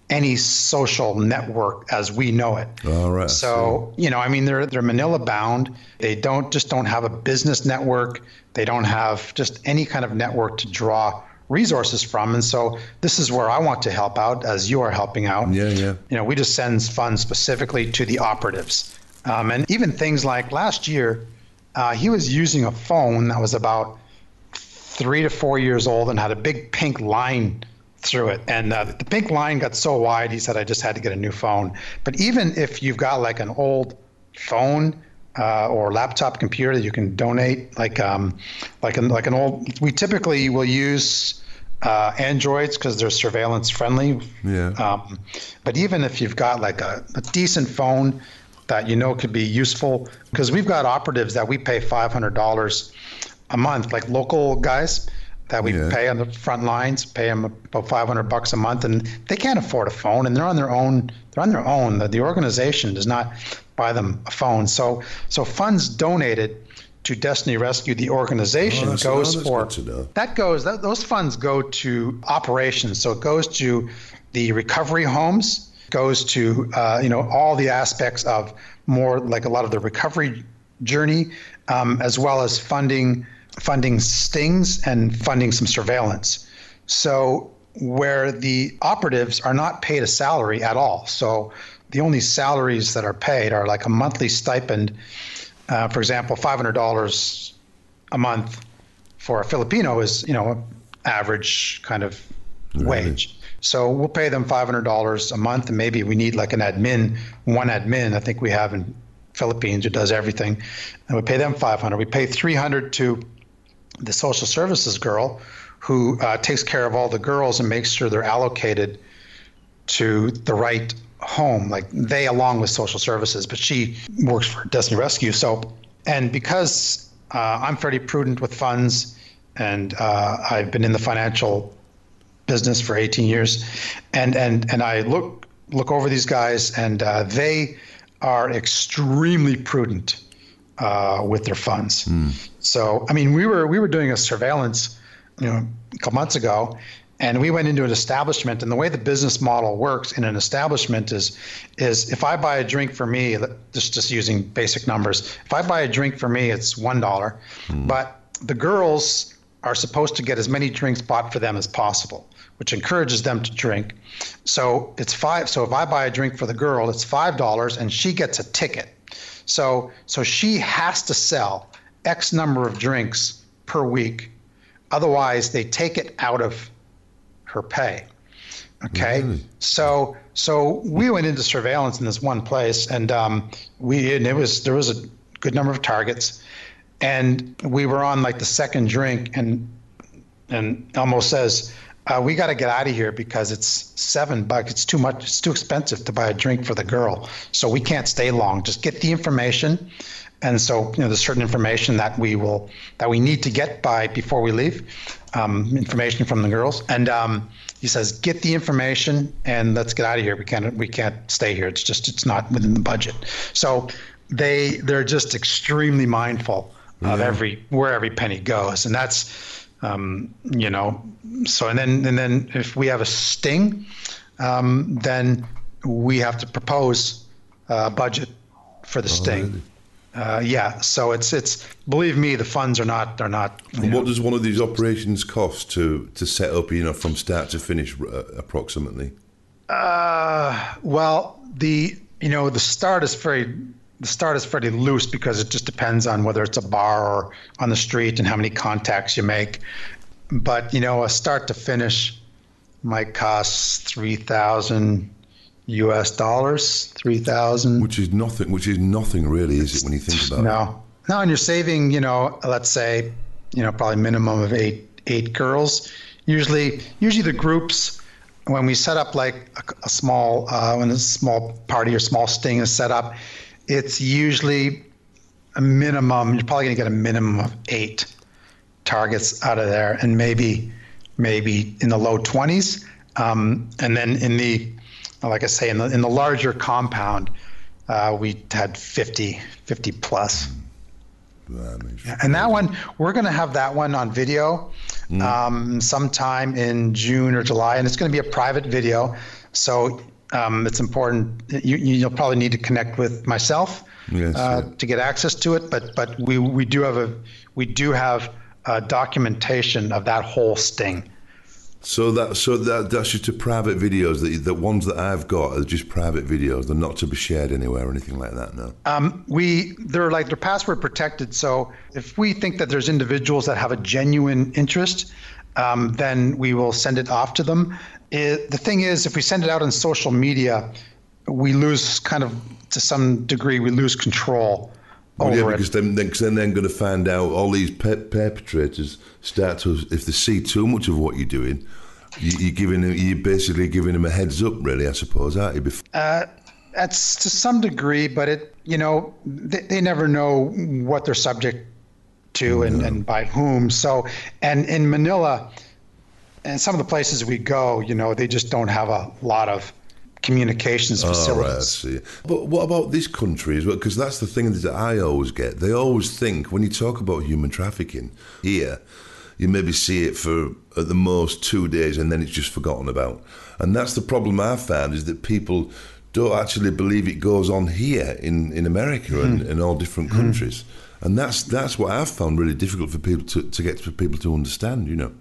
any social network as we know it. All right. So, you know, I mean they're they're Manila bound. They don't just don't have a business network. They don't have just any kind of network to draw resources from. And so this is where I want to help out as you are helping out. Yeah, yeah. You know, we just send funds specifically to the operatives. Um, and even things like last year, uh, he was using a phone that was about three to four years old and had a big pink line through it. And uh, the pink line got so wide, he said, I just had to get a new phone. But even if you've got like an old phone, uh, or laptop computer that you can donate, like um, like an like an old. We typically will use uh, Androids because they're surveillance friendly. Yeah. Um, but even if you've got like a, a decent phone that you know could be useful, because we've got operatives that we pay five hundred dollars a month, like local guys that we yeah. pay on the front lines, pay them about 500 bucks a month, and they can't afford a phone, and they're on their own. They're on their own. The, the organization does not buy them a phone. So so funds donated to Destiny Rescue, the organization, oh, goes for that goes that, those funds go to operations. So it goes to the recovery homes, goes to uh, you know all the aspects of more like a lot of the recovery journey, um, as well as funding funding stings and funding some surveillance. So where the operatives are not paid a salary at all. So the only salaries that are paid are like a monthly stipend. Uh, for example, five hundred dollars a month for a Filipino is you know average kind of right. wage. So we'll pay them $500 a month, and maybe we need like an admin, one admin. I think we have in Philippines who does everything, and we pay them 500. We pay 300 to the social services girl, who uh, takes care of all the girls and makes sure they're allocated to the right home, like they along with social services, but she works for Destiny Rescue. So, and because uh, I'm fairly prudent with funds, and uh, I've been in the financial business for 18 years, and and and I look look over these guys, and uh, they are extremely prudent uh, with their funds. Mm. So, I mean, we were we were doing a surveillance, you know, a couple months ago, and we went into an establishment and the way the business model works in an establishment is is if i buy a drink for me just just using basic numbers if i buy a drink for me it's one dollar. Mm. but the girls are supposed to get as many drinks bought for them as possible which encourages them to drink. So it's five so if i buy a drink for the girl it's five dollars and she gets a ticket. So so she has to sell x number of drinks per week. Otherwise they take it out of her pay. Okay, so so we went into surveillance in this one place, and um, we and it was there was a good number of targets, and we were on like the second drink, and and almost says. Uh, we got to get out of here because it's seven bucks. It's too much. It's too expensive to buy a drink for the girl. So we can't stay long. Just get the information, and so you know there's certain information that we will that we need to get by before we leave um, information from the girls. And um, he says get the information and let's get out of here. We can't we can't stay here. It's just it's not within the budget. So they they're just extremely mindful yeah. of every where every penny goes. And that's um, you know so and then and then if we have a sting um, then we have to propose a budget for the sting? Uh, yeah, so it's it's believe me, the funds are not they're not. What does one of these operations cost to to set up? You know, from start to finish, uh, approximately. Uh, well, the you know the start is very the start is fairly loose because it just depends on whether it's a bar or on the street and how many contacts you make. But you know, a start to finish might cost three thousand US dollars, three thousand. Which is nothing. Which is nothing, really, is it? When you think about no. it. No, no, and you're saving. You know, let's say, you know, probably minimum of eight eight girls. Usually, usually the groups when we set up like a, a small uh, when a small party or small sting is set up, it's usually a minimum. You're probably going to get a minimum of eight targets out of there, and maybe maybe in the low twenties. Um, and then in the like I say, in the in the larger compound, uh, we had 50, 50 plus. Yeah, and that one, we're going to have that one on video mm. um, sometime in June or July, and it's going to be a private video. So um, it's important. You, you'll probably need to connect with myself yes, uh, yeah. to get access to it. But but we we do have a we do have documentation of that whole sting. So that so that that's just a private videos. The the ones that I've got are just private videos. They're not to be shared anywhere or anything like that. No. Um, we they're like they're password protected. So if we think that there's individuals that have a genuine interest, um, then we will send it off to them. It, the thing is, if we send it out on social media, we lose kind of to some degree we lose control well, yeah, because then, then, cause then they're going to find out all these per- perpetrators start to, if they see too much of what you're doing, you, are giving them, you're basically giving them a heads up, really, I suppose, aren't you? Before- uh, that's to some degree, but it, you know, they, they never know what they're subject to and, and by whom. So, and in Manila, and some of the places we go, you know, they just don't have a lot of communications facilities. Oh, right, but what about this country as well? Because that's the thing that I always get. They always think when you talk about human trafficking here, you maybe see it for at the most two days and then it's just forgotten about. And that's the problem I've found is that people don't actually believe it goes on here in, in America mm. and in all different hmm. countries. Mm. And that's that's what I've found really difficult for people to, to get for people to understand, you know.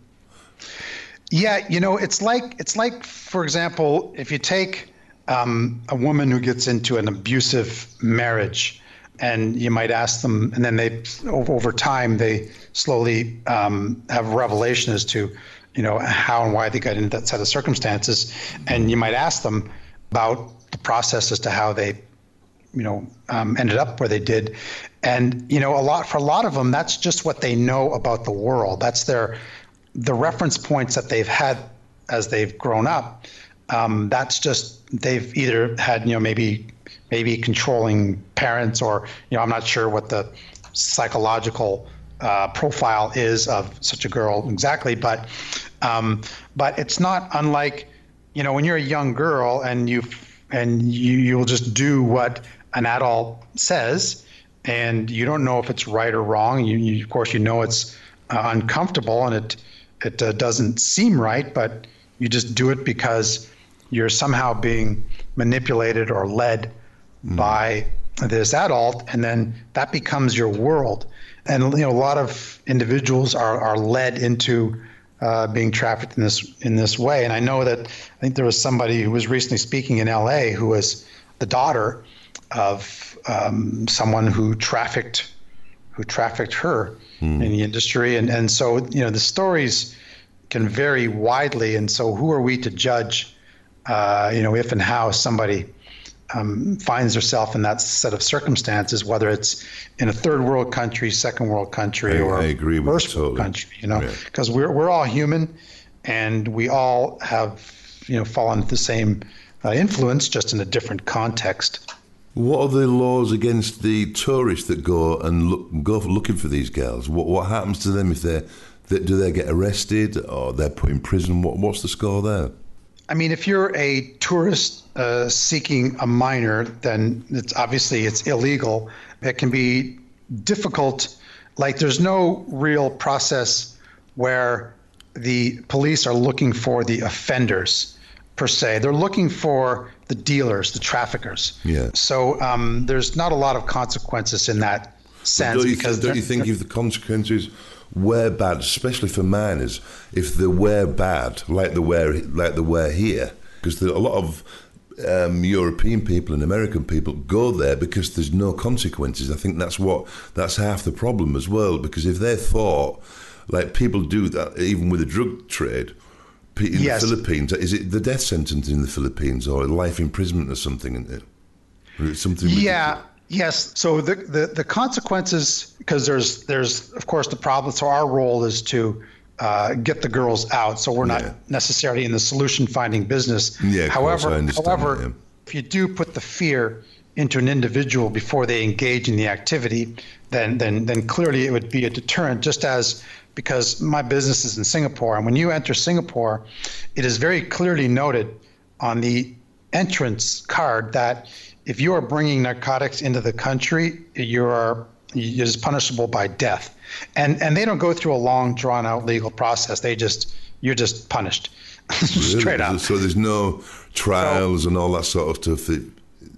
Yeah, you know, it's like it's like, for example, if you take um, a woman who gets into an abusive marriage, and you might ask them, and then they over time they slowly um, have revelation as to, you know, how and why they got into that set of circumstances. And you might ask them about the process as to how they, you know, um, ended up where they did. And, you know, a lot, for a lot of them, that's just what they know about the world. That's their, the reference points that they've had as they've grown up. Um, that's just, they've either had, you know, maybe, maybe controlling parents or, you know, I'm not sure what the psychological uh, profile is of such a girl exactly, but um, but it's not unlike you know when you're a young girl and you and you you'll just do what an adult says, and you don't know if it's right or wrong. You, you of course you know it's uh, uncomfortable and it it uh, doesn't seem right, but you just do it because you're somehow being manipulated or led mm. by this adult, and then that becomes your world. And you know, a lot of individuals are are led into uh, being trafficked in this in this way. And I know that I think there was somebody who was recently speaking in L.A. who was the daughter of um, someone who trafficked who trafficked her hmm. in the industry. And and so you know the stories can vary widely. And so who are we to judge? Uh, you know, if and how somebody um, finds herself in that set of circumstances, whether it's in a third world country, second world country, I, or I agree with first totally. world country, you know, because yeah. we're we're all human, and we all have you know fallen the same uh, influence, just in a different context. What are the laws against the tourists that go and look, go looking for these girls? What what happens to them if they do they get arrested or they're put in prison? What what's the score there? I mean, if you're a tourist uh, seeking a minor, then it's obviously it's illegal. It can be difficult. Like there's no real process where the police are looking for the offenders per se. They're looking for the dealers, the traffickers. Yeah. So um, there's not a lot of consequences in that sense. Don't you, because don't you think if the consequences were bad, especially for minors, if they were bad, like the wear like the wear here, because a lot of um, European people and American people go there because there's no consequences. I think that's what that's half the problem as well. Because if they thought like people do that, even with the drug trade in yes. the Philippines, is it the death sentence in the Philippines or life imprisonment or something? Or something. Yeah. Yes. So the, the, the consequences, because there's there's of course the problem. So our role is to uh, get the girls out. So we're not yeah. necessarily in the solution finding business. Yeah. However, however, that, yeah. if you do put the fear into an individual before they engage in the activity, then then then clearly it would be a deterrent. Just as because my business is in Singapore, and when you enter Singapore, it is very clearly noted on the entrance card that if you are bringing narcotics into the country, you are it is punishable by death, and and they don't go through a long drawn out legal process. They just you're just punished straight up. So there's no trials so, and all that sort of stuff.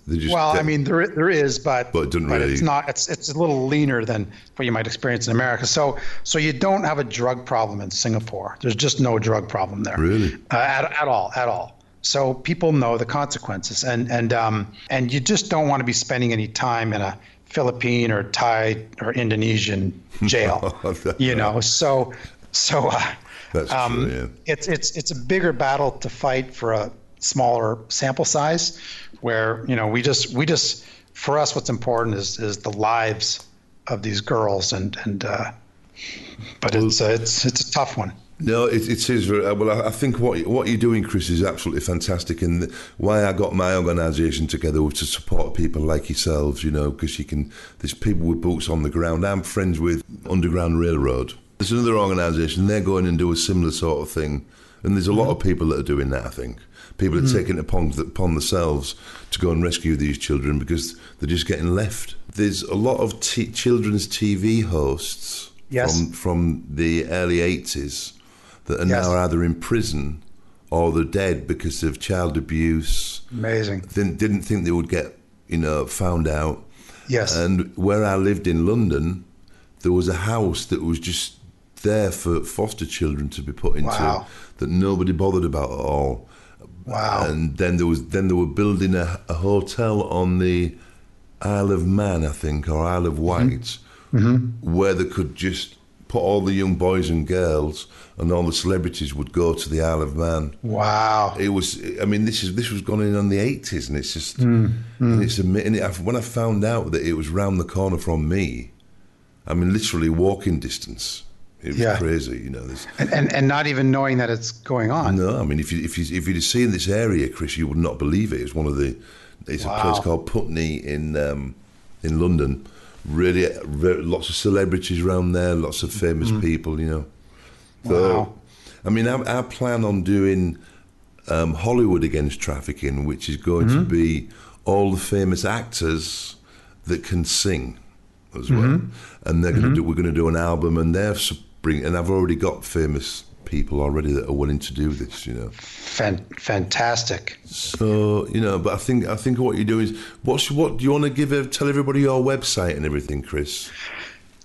Well, I mean, there there is, but but, it but really, it's not. It's it's a little leaner than what you might experience in America. So so you don't have a drug problem in Singapore. There's just no drug problem there. Really, uh, at at all, at all. So people know the consequences, and and um, and you just don't want to be spending any time in a Philippine or Thai or Indonesian jail. you know, so so uh, That's um, true, yeah. it's it's it's a bigger battle to fight for a smaller sample size, where you know we just we just for us what's important is is the lives of these girls and and uh, but it's uh, it's it's a tough one. No, it, it is. Very, uh, well, I think what what you're doing, Chris, is absolutely fantastic, and why I got my organisation together was to support people like yourselves. You know, because you can. There's people with boots on the ground. I'm friends with Underground Railroad. There's another organisation. They're going and do a similar sort of thing, and there's a lot of people that are doing that. I think people are mm. taking it upon, upon themselves to go and rescue these children because they're just getting left. There's a lot of t- children's TV hosts yes. from from the early 80s that are yes. now either in prison or they're dead because of child abuse. Amazing. Didn't, didn't think they would get, you know, found out. Yes. And where I lived in London, there was a house that was just there for foster children to be put into wow. that nobody bothered about at all. Wow. And then there was then they were building a, a hotel on the Isle of Man, I think, or Isle of Wight, mm-hmm. where they could just put all the young boys and girls and all the celebrities would go to the Isle of Man. Wow. It was. I mean, this is this was gone in on the eighties, and it's just. Mm, And it's a. And it, when I found out that it was round the corner from me, I mean, literally walking distance. It was Yeah. crazy, you know. There's, And, and and not even knowing that it's going on. no, I mean, if you if you if you'd seen this area, Chris, you would not believe it. It's one of the. It's a place called Putney in um, in London. Really, re lots of celebrities around there, lots of famous people, you know. So. Wow. I mean, our, our plan on doing um, Hollywood against trafficking, which is going Mm-hmm. to be all the famous actors that can sing as well, Mm-hmm. and they're going to do. We're going to do an album, and they're s- bring. And I've already got famous people already that are willing to do this. You know, Fan, fantastic. so you know. But I think I think what you do is what's what do you want to give? A, tell everybody your website and everything, Chris.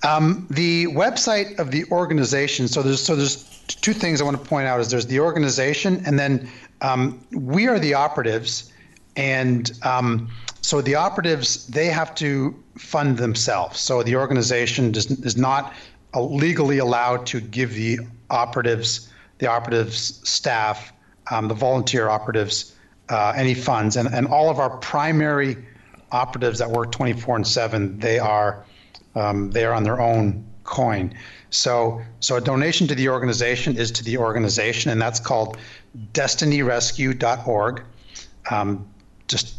Um, the website of the organization. So there's so there's two things I want to point out. Is there's the organization, and then um, we are the operatives, and um, so the operatives they have to fund themselves. So the organization does, is not legally allowed to give the operatives, the operatives staff, um, the volunteer operatives, uh, any funds, and and all of our primary operatives that work 24 and 7 they are um, they are on their own coin. So, so a donation to the organization is to the organization, and that's called DestinyRescue.org. Um, just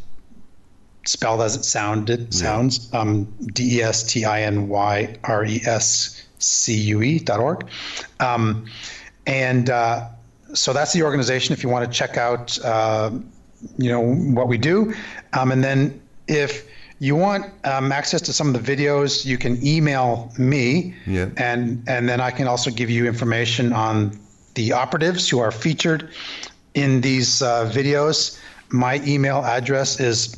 spelled as it sounded sounds. Um, D E S T I N Y R E S C U E dot org. Um, and uh, so that's the organization. If you want to check out, uh, you know what we do, um, and then if you want um, access to some of the videos, you can email me, Yeah. and and then I can also give you information on the operatives who are featured in these uh, videos. My email address is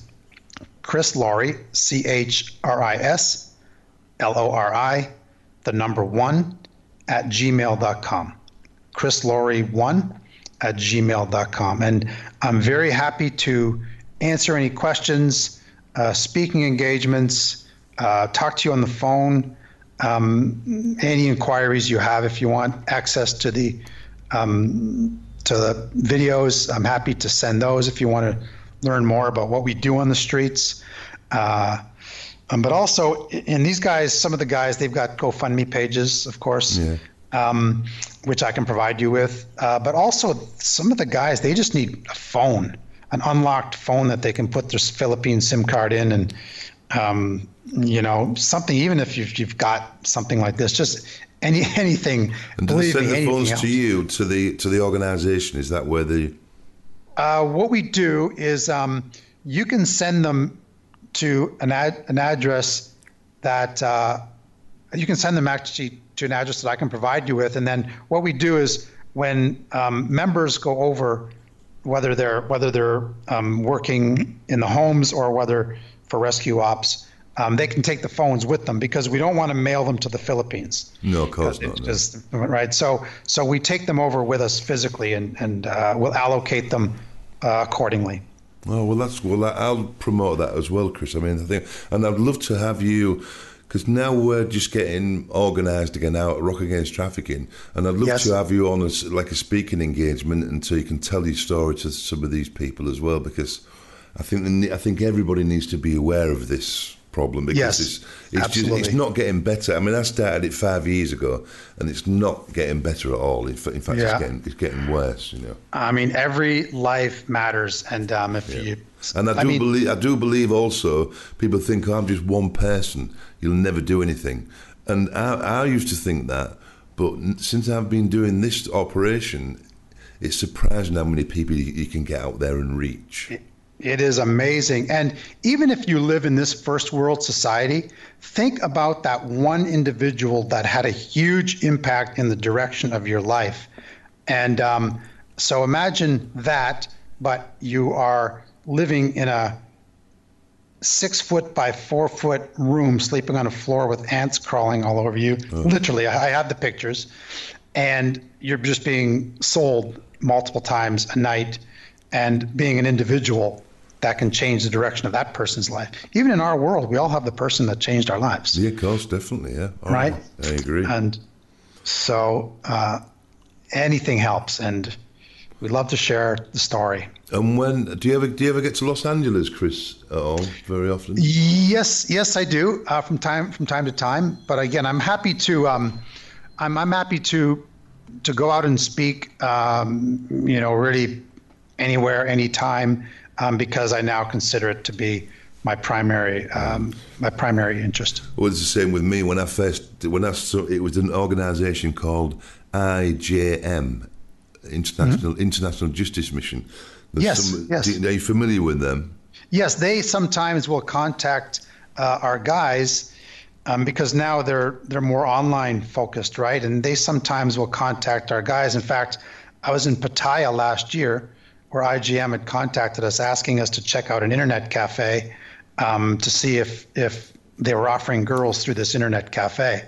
Chris Lori, C H R I S L O R I, the number one, at gmail.com. Chris Lori one at gmail.com. And I'm very happy to answer any questions, uh, speaking engagements, uh, talk to you on the phone, um, any inquiries you have. If you want access to the um, to the videos, I'm happy to send those if you want to learn more about what we do on the streets. Uh, um, but also, and these guys, some of the guys, they've got GoFundMe pages, of course, Yeah. um, which I can provide you with. Uh, but also, some of the guys, they just need a phone, an unlocked phone that they can put their Philippine SIM card in, and um, you know, something. Even if you've, you've got something like this, just any anything. And do they send me, the phones else. to you to the to the organisation? Is that where the Uh, what we do is um, you can send them to an ad, an address that uh, you can send them actually to an address that I can provide you with, and then what we do is when um, members go over, whether they're whether they're um, working in the homes or whether for rescue ops, um, they can take the phones with them because we don't want to mail them to the Philippines. No, of course not. No. just- right. So so we take them over with us physically, and and uh, we'll allocate them uh, accordingly. Oh well, that's well. I'll promote that as well, Chris. I mean, I think, and I'd love to have you, because now we're just getting organised again out at Rock Against Trafficking, and I'd love Yes. to have you on as like a speaking engagement, and so you can tell your story to some of these people as well, because I think the, I think everybody needs to be aware of this problem because Yes, it's it's just it's not getting better. I mean, I started it five years ago, and it's not getting better at all. In, in fact, Yeah. it's getting it's getting worse. You know. I mean, every life matters, and um, if you And I do mean, believe I do believe also people think oh, I'm just one person. You'll never do anything. And I, I used to think that, but since I've been doing this operation, it's surprising how many people you, you can get out there and reach. It is amazing. And even if you live in this first world society, think about that one individual that had a huge impact in the direction of your life. And um, so imagine that, but you are living in a six foot by four foot room, sleeping on a floor with ants crawling all over you. Literally, I I have the pictures. And you're just being sold multiple times a night and being an individual that can change the direction of that person's life. Even in our world, we all have the person that changed our lives. Yeah, of course, definitely. Yeah, Oh, Right. I agree. And So uh, anything helps, and we love to share the story. And when do you ever do you ever get to Los Angeles, Chris, at all? Very often. Yes, yes, I do uh, from time from time to time. But again, I'm happy to um, I'm I'm happy to to go out and speak. Um, you know, really anywhere, anytime, um, because I now consider it to be my primary um, my primary interest. Well, it's the same with me. When I first when I saw it was an organisation called IJM, International mm-hmm. International Justice Mission. There's yes, some, yes. Are you familiar with them? Yes, they sometimes will contact uh, our guys um, because now they're they're more online focused, right? And they sometimes will contact our guys. In fact, I was in Pattaya last year, where IJM had contacted us asking us to check out an internet cafe um, to see if if they were offering girls through this internet cafe.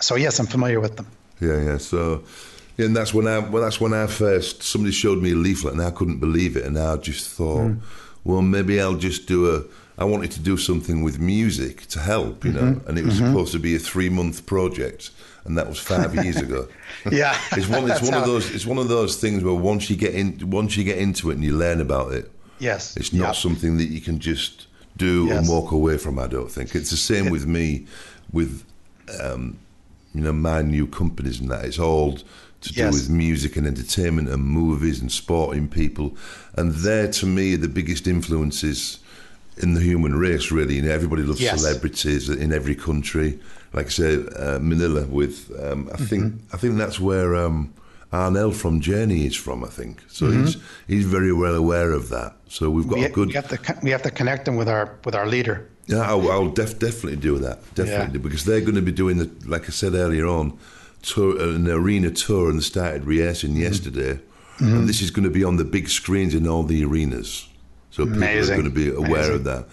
So yes, I'm familiar with them. Yeah, yeah. So. And that's when I well, that's when I first somebody showed me a leaflet and I couldn't believe it and I just thought, mm. well, maybe I'll just do a I wanted to do something with music to help, you know, mm-hmm. and it was mm-hmm. supposed to be a three month project, and that was five years ago. yeah, it's one. It's one of those. It's one of those things where once you get in, once you get into it and you learn about it, yes, it's not yep. something that you can just do yes. and walk away from. I don't think it's the same with me, with um, you know my new companies and that. It's all to do yes. with music and entertainment and movies and sporting people, and they're to me the biggest influences in the human race, really. You know, everybody loves yes. celebrities in every country. Like I said, uh, Manila. With um, I mm-hmm. think I think that's where um, Arnel from Journey is from. I think so. Mm-hmm. He's he's very well aware of that. So we've got we, a good. We have to we have to connect them with our with our leader. Yeah, I'll, I'll def- definitely do that. Definitely, yeah. because they're going to be doing the like I said earlier on, tour, an arena tour, and started rehearsing mm-hmm. yesterday. Mm-hmm. And this is going to be on the big screens in all the arenas. So people Amazing. are going to be aware Amazing. of that,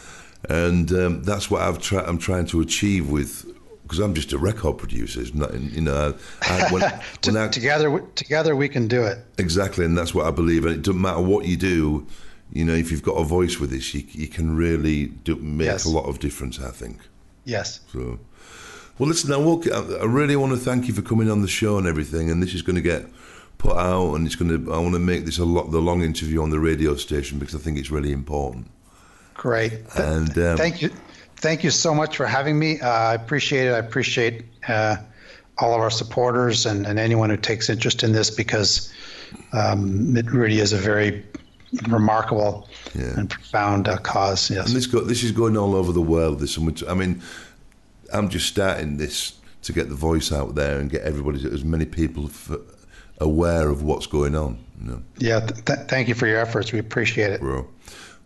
and um, that's what I've I'm trying to achieve with because I'm just a record producer. It's not, you know, I, when, when I, together, together we can do it. Exactly, and that's what I believe. And it doesn't matter what you do. You know, if you've got a voice with this, you, you can really do, make yes. a lot of difference. I think. Yes. So, well, listen. I, walk, I really want to thank you for coming on the show and everything. And this is going to get put out, and it's going to. I want to make this a lot the long interview on the radio station because I think it's really important. Great, and um, thank you, thank you so much for having me. Uh, I appreciate it. I appreciate uh, all of our supporters and, and anyone who takes interest in this because um, it really is a very remarkable yeah. and profound uh, cause. Yes, and this go, this is going all over the world. This, I mean, I'm just starting this to get the voice out there and get everybody, as many people aware of what's going on. You know? Yeah, th- thank you for your efforts. We appreciate it. Bro.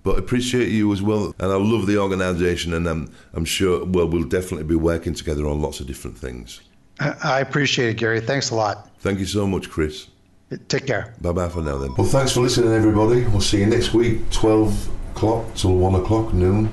But appreciate you as well, and I love the organisation, and I'm I'm sure well we'll definitely be working together on lots of different things. I appreciate it, Gary. Thanks a lot. Thank you so much, Chris. Take care. Bye bye for now, then. Well, thanks for listening, everybody. We'll see you next week, 12 o'clock till 1 o'clock, noon.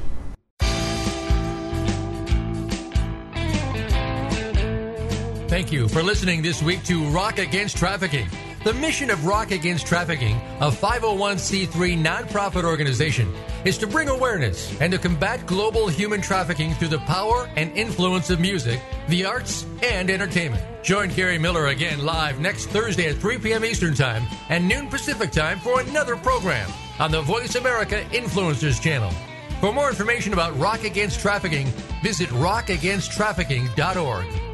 Thank you for listening this week to Rock Against Trafficking. The mission of Rock Against Trafficking, a 501c3 nonprofit organization, is to bring awareness and to combat global human trafficking through the power and influence of music, the arts, and entertainment. Join Gary Miller again live next Thursday at 3 p.m. Eastern Time and noon Pacific Time for another program on the Voice America Influencers channel. For more information about Rock Against Trafficking, visit rockagainsttrafficking.org.